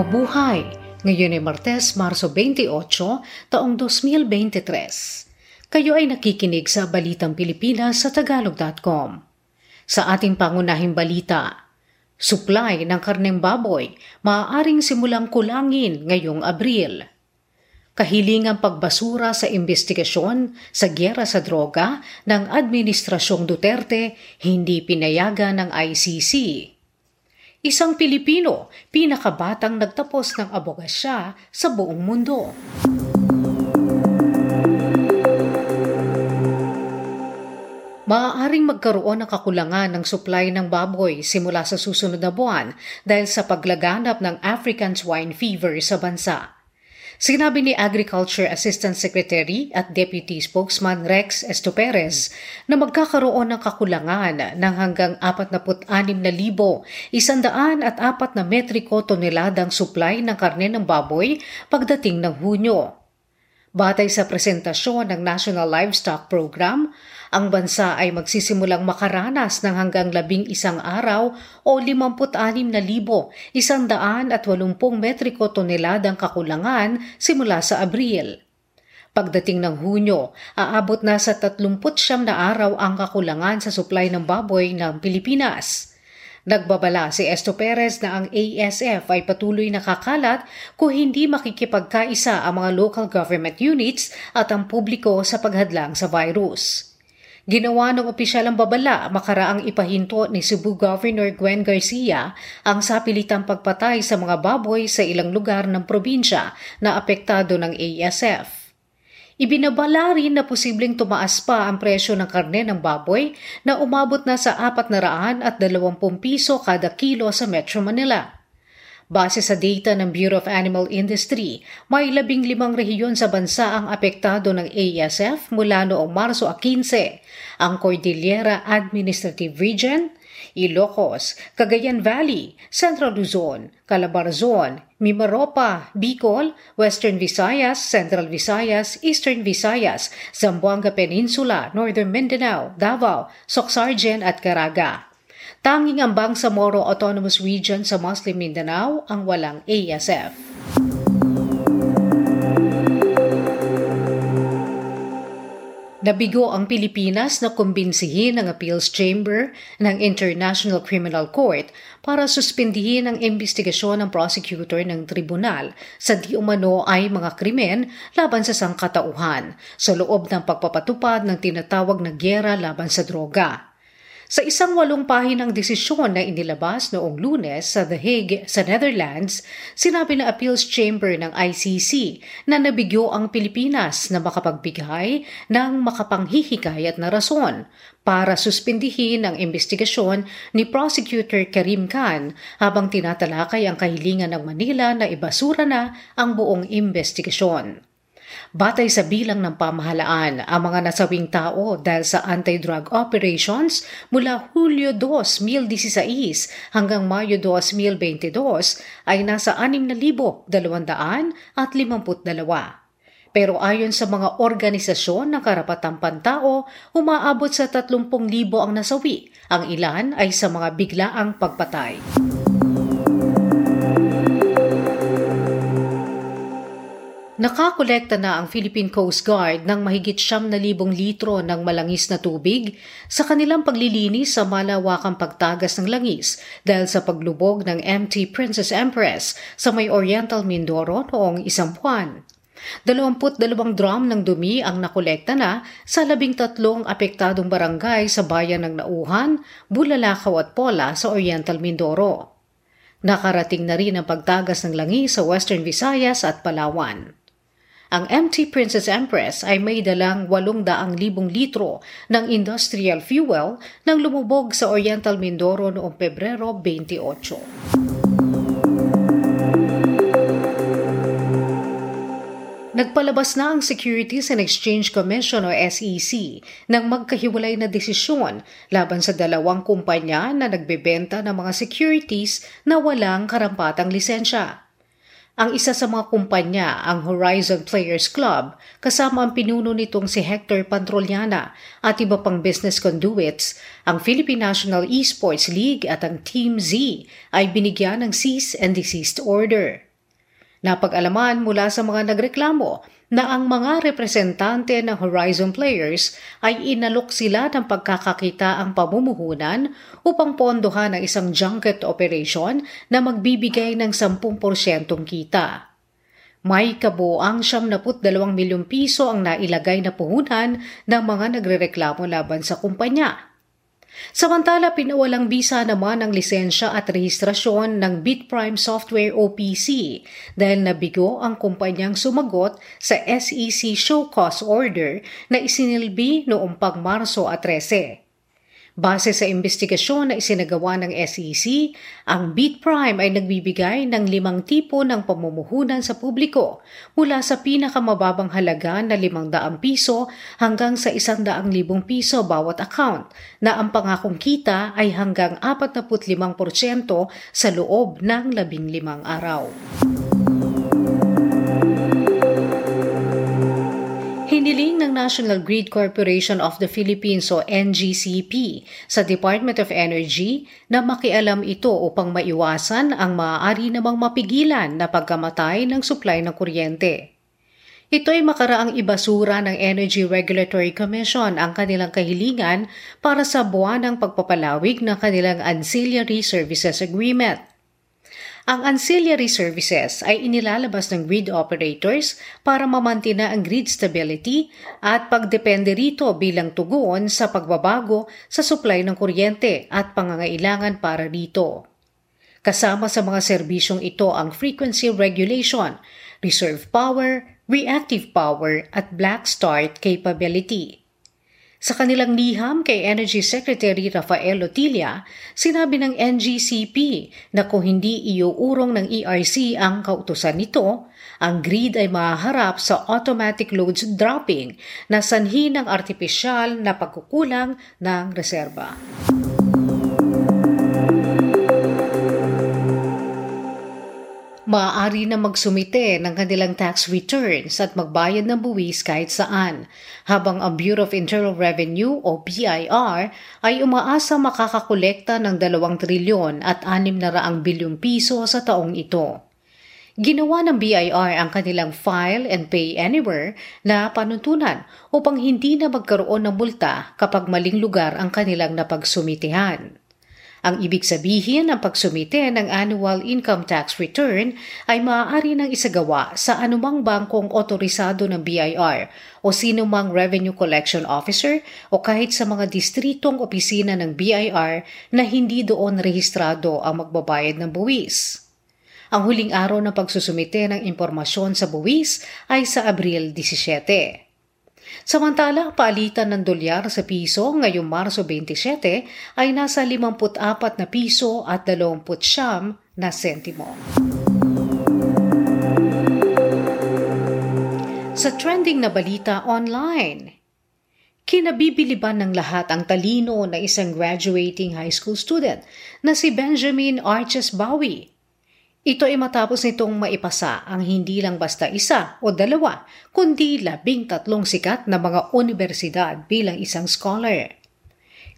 Mabuhay! Ngayon ay Martes, Marso 28, taong 2023. Kayo ay nakikinig sa Balitang Pilipinas sa Tagalog.com. Sa ating pangunahing balita, supply ng karneng baboy maaaring simulang kulangin ngayong Abril. Kahilingang pagbasura sa investigasyon sa gyera sa droga ng Administrasyong Duterte hindi pinayagan ng ICC. Isang Pilipino, pinakabatang nagtapos ng abogasya sa buong mundo. Maaaring magkaroon ng kakulangan ng supply ng baboy simula sa susunod na buwan dahil sa paglaganap ng African swine fever sa bansa. Sinabi ni Agriculture Assistant Secretary at Deputy Spokesman Rex Estoperez na magkakaroon ng kakulangan ng hanggang 46,100 at apat na metriko toneladang supply ng karne ng baboy pagdating ng Hunyo. Batay sa presentasyon ng National Livestock Program, ang bansa ay magsisimulang makaranas ng hanggang labing isang araw o 56,180 metriko toneladang kakulangan simula sa Abril. Pagdating ng Hunyo, aabot na sa 39 na araw ang kakulangan sa supply ng baboy ng Pilipinas. Nagbabala si Esto Perez na ang ASF ay patuloy nakakalat kung hindi makikipagkaisa ang mga local government units at ang publiko sa paghadlang sa virus. Ginawa ng opisyal ang babala makaraang ipahinto ni Cebu Governor Gwen Garcia ang sapilitang pagpatay sa mga baboy sa ilang lugar ng probinsya na apektado ng ASF. Ibinabala rin na posibleng tumaas pa ang presyo ng karne ng baboy na umabot na sa 420 piso kada kilo sa Metro Manila. Base sa data ng Bureau of Animal Industry, may labing limang rehiyon sa bansa ang apektado ng ASF mula noong Marso 15, ang Cordillera Administrative Region, Ilocos, Cagayan Valley, Central Luzon, Calabarzon, Mimaropa, Bicol, Western Visayas, Central Visayas, Eastern Visayas, Zamboanga Peninsula, Northern Mindanao, Davao, Soxargen at Caraga. Tanging ang Bangsamoro Autonomous Region sa Muslim Mindanao ang walang ASF. Nabigo ang Pilipinas na kumbinsihin ang Appeals Chamber ng International Criminal Court para suspindihin ang investigasyon ng prosecutor ng tribunal sa di umano ay mga krimen laban sa sangkatauhan sa loob ng pagpapatupad ng tinatawag na gyera laban sa droga. Sa isang walong pahinang desisyon na inilabas noong lunes sa The Hague sa Netherlands, sinabi ng Appeals Chamber ng ICC na nabigyo ang Pilipinas na makapagbigay ng makapanghihikayat na rason para suspindihin ang investigasyon ni Prosecutor Karim Khan habang tinatalakay ang kahilingan ng Manila na ibasura na ang buong investigasyon. Batay sa bilang ng pamahalaan, ang mga nasawing tao dahil sa anti-drug operations mula Hulyo 2016 hanggang Mayo 2022 ay nasa 6,252. Pero ayon sa mga organisasyon ng karapatang pantao, umaabot sa 30,000 ang nasawi. Ang ilan ay sa mga biglaang pagpatay. Nakakolekta na ang Philippine Coast Guard ng mahigit siyam na libong litro ng malangis na tubig sa kanilang paglilinis sa malawakang pagtagas ng langis dahil sa paglubog ng MT Princess Empress sa may Oriental Mindoro noong isang buwan. 22 drum ng dumi ang nakolekta na sa labing tatlong apektadong barangay sa bayan ng Nauhan, Bulalakaw at Pola sa Oriental Mindoro. Nakarating na rin ang pagtagas ng langis sa Western Visayas at Palawan. Ang MT Princess Empress ay may dalang 800,000 litro ng industrial fuel nang lumubog sa Oriental Mindoro noong Pebrero 28. Nagpalabas na ang Securities and Exchange Commission o SEC ng magkahiwalay na desisyon laban sa dalawang kumpanya na nagbebenta ng mga securities na walang karampatang lisensya. Ang isa sa mga kumpanya, ang Horizon Players Club, kasama ang pinuno nitong si Hector Pantroliana at iba pang business conduits, ang Philippine National Esports League at ang Team Z ay binigyan ng cease and desist order. Napag-alaman mula sa mga nagreklamo na ang mga representante ng Horizon Players ay inalok sila ng pagkakakita ang pamumuhunan upang pondohan ang isang junket operation na magbibigay ng 10% kita. May kabuang 72 milyong piso ang nailagay na puhunan ng mga nagrereklamo laban sa kumpanya. Samantala, pinawalang bisa naman ang lisensya at rehistrasyon ng Bitprime Software OPC dahil nabigo ang kumpanyang sumagot sa SEC show cause order na isinilbi noong pag Marso 13. Base sa investigasyon na isinagawa ng SEC, ang Beat Prime ay nagbibigay ng limang tipo ng pamumuhunan sa publiko mula sa pinakamababang halaga na 500 piso hanggang sa 100,000 piso bawat account na ang pangakong kita ay hanggang 45% sa loob ng 15 araw. Ng National Grid Corporation of the Philippines o NGCP sa Department of Energy na makialam ito upang maiwasan ang maaari namang mapigilan na pagkamatay ng supply ng kuryente. Ito ay makaraang ibasura ng Energy Regulatory Commission ang kanilang kahilingan para sa buwan ng pagpapalawig ng kanilang Ancillary Services Agreement. Ang ancillary services ay inilalabas ng grid operators para mamantina ang grid stability at pagdepende rito bilang tugon sa pagbabago sa supply ng kuryente at pangangailangan para rito. Kasama sa mga serbisyong ito ang frequency regulation, reserve power, reactive power at black start capability. Sa kanilang liham kay Energy Secretary Rafael Lotilla, sinabi ng NGCP na kung hindi iuurong ng ERC ang kautusan nito, ang grid ay maharap sa automatic loads dropping na sanhi ng artipisyal na pagkukulang ng reserba. Maaari na magsumite ng kanilang tax returns at magbayad ng buwis kahit saan, habang ang Bureau of Internal Revenue o BIR ay umaasa makakakolekta ng 2 trilyon at 6 na raang bilyong piso sa taong ito. Ginawa ng BIR ang kanilang File and Pay Anywhere na panuntunan upang hindi na magkaroon ng multa kapag maling lugar ang kanilang napagsumitihan. Ang ibig sabihin ng pagsumite ng annual income tax return ay maaari nang isagawa sa anumang bangkong otorisado ng BIR o sino mang revenue collection officer o kahit sa mga distritong opisina ng BIR na hindi doon rehistrado ang magbabayad ng buwis. Ang huling araw ng pagsusumite ng impormasyon sa buwis ay sa Abril 17. Samantala, palitan ng dolyar sa piso ngayong Marso 27 ay nasa 54 na piso at 29 na sentimo. Sa trending na balita online, kinabibiliban ng lahat ang talino na isang graduating high school student na si Benjamin Arches Bowie ito ay matapos nitong maipasa ang hindi lang basta isa o dalawa, kundi labing tatlong sikat na mga universidad bilang isang scholar.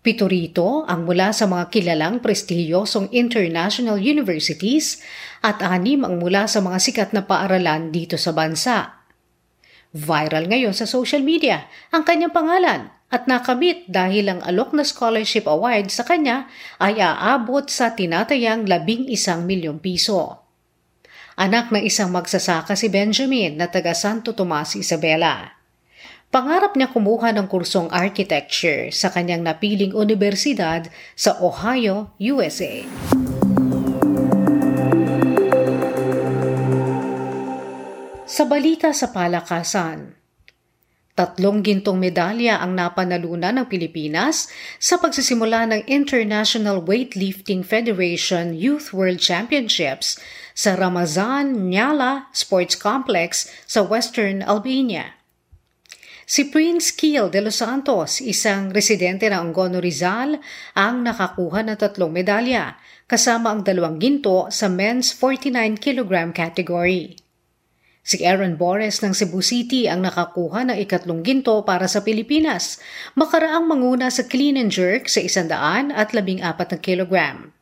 Pito rito ang mula sa mga kilalang prestihiyosong international universities at anim ang mula sa mga sikat na paaralan dito sa bansa. Viral ngayon sa social media ang kanyang pangalan at nakamit dahil ang alok na scholarship award sa kanya ay aabot sa tinatayang labing isang milyong piso. Anak ng isang magsasaka si Benjamin na taga Santo Tomas, Isabela. Pangarap niya kumuha ng kursong architecture sa kanyang napiling universidad sa Ohio, USA. Sa balita sa palakasan, Tatlong gintong medalya ang napanalunan ng Pilipinas sa pagsisimula ng International Weightlifting Federation Youth World Championships sa Ramazan Nyala Sports Complex sa Western Albania. Si Prince Kiel de los Santos, isang residente ng Angono Rizal, ang nakakuha ng tatlong medalya, kasama ang dalawang ginto sa men's 49 kg category. Si Aaron Bores ng Cebu City ang nakakuha ng ikatlong ginto para sa Pilipinas, makaraang manguna sa clean and jerk sa isandaan at labing apat na kilogram.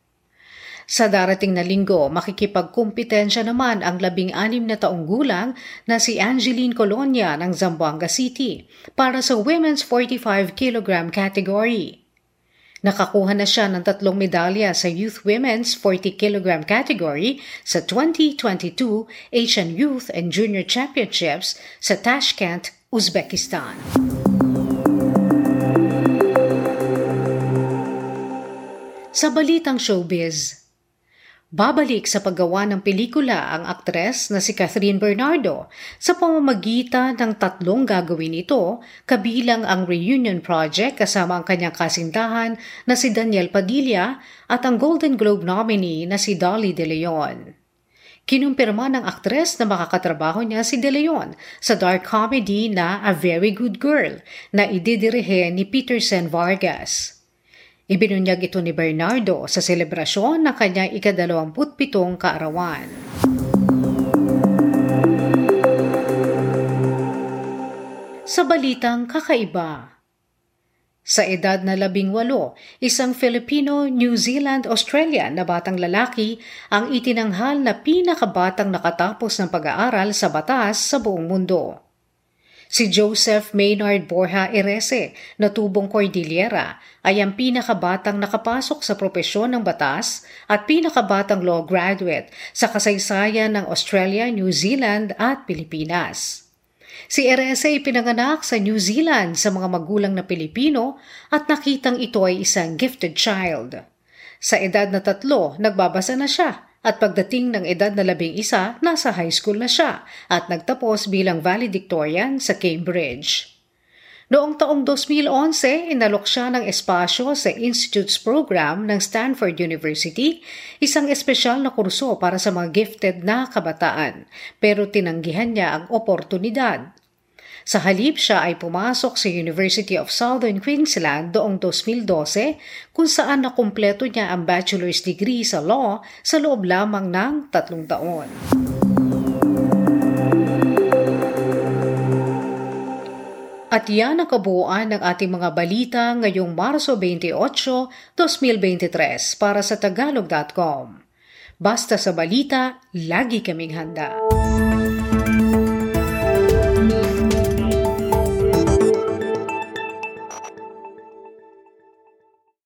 Sa darating na linggo, makikipagkumpetensya naman ang labing-anim na taong gulang na si Angeline Colonia ng Zamboanga City para sa Women's 45 kg category. Nakakuha na siya ng tatlong medalya sa Youth Women's 40 kg category sa 2022 Asian Youth and Junior Championships sa Tashkent, Uzbekistan. Sa balitang showbiz, Babalik sa paggawa ng pelikula ang aktres na si Catherine Bernardo sa pamamagitan ng tatlong gagawin ito kabilang ang Reunion Project kasama ang kanyang kasintahan na si Daniel Padilla at ang Golden Globe nominee na si Dolly De Leon. Kinumpirma ng aktres na makakatrabaho niya si De Leon sa dark comedy na A Very Good Girl na ididirihe ni Peterson Vargas. Ibinunyag ito ni Bernardo sa selebrasyon ng kanyang ikadalawamputpitong kaarawan. Sa balitang kakaiba, sa edad na labing walo, isang Filipino, New Zealand, Australia na batang lalaki ang itinanghal na pinakabatang nakatapos ng pag-aaral sa batas sa buong mundo. Si Joseph Maynard Borja Erese na tubong Cordillera ay ang pinakabatang nakapasok sa propesyon ng batas at pinakabatang law graduate sa kasaysayan ng Australia, New Zealand at Pilipinas. Si Erese ay pinanganak sa New Zealand sa mga magulang na Pilipino at nakitang ito ay isang gifted child. Sa edad na tatlo, nagbabasa na siya at pagdating ng edad na labing isa, nasa high school na siya at nagtapos bilang valedictorian sa Cambridge. Noong taong 2011, inalok siya ng espasyo sa Institutes Program ng Stanford University, isang espesyal na kurso para sa mga gifted na kabataan, pero tinanggihan niya ang oportunidad. Sa halip siya ay pumasok sa University of Southern Queensland doong 2012 kung saan nakumpleto niya ang bachelor's degree sa law sa loob lamang ng tatlong taon. At yan ang kabuuan ng ating mga balita ngayong Marso 28, 2023 para sa Tagalog.com. Basta sa balita, lagi kaming handa.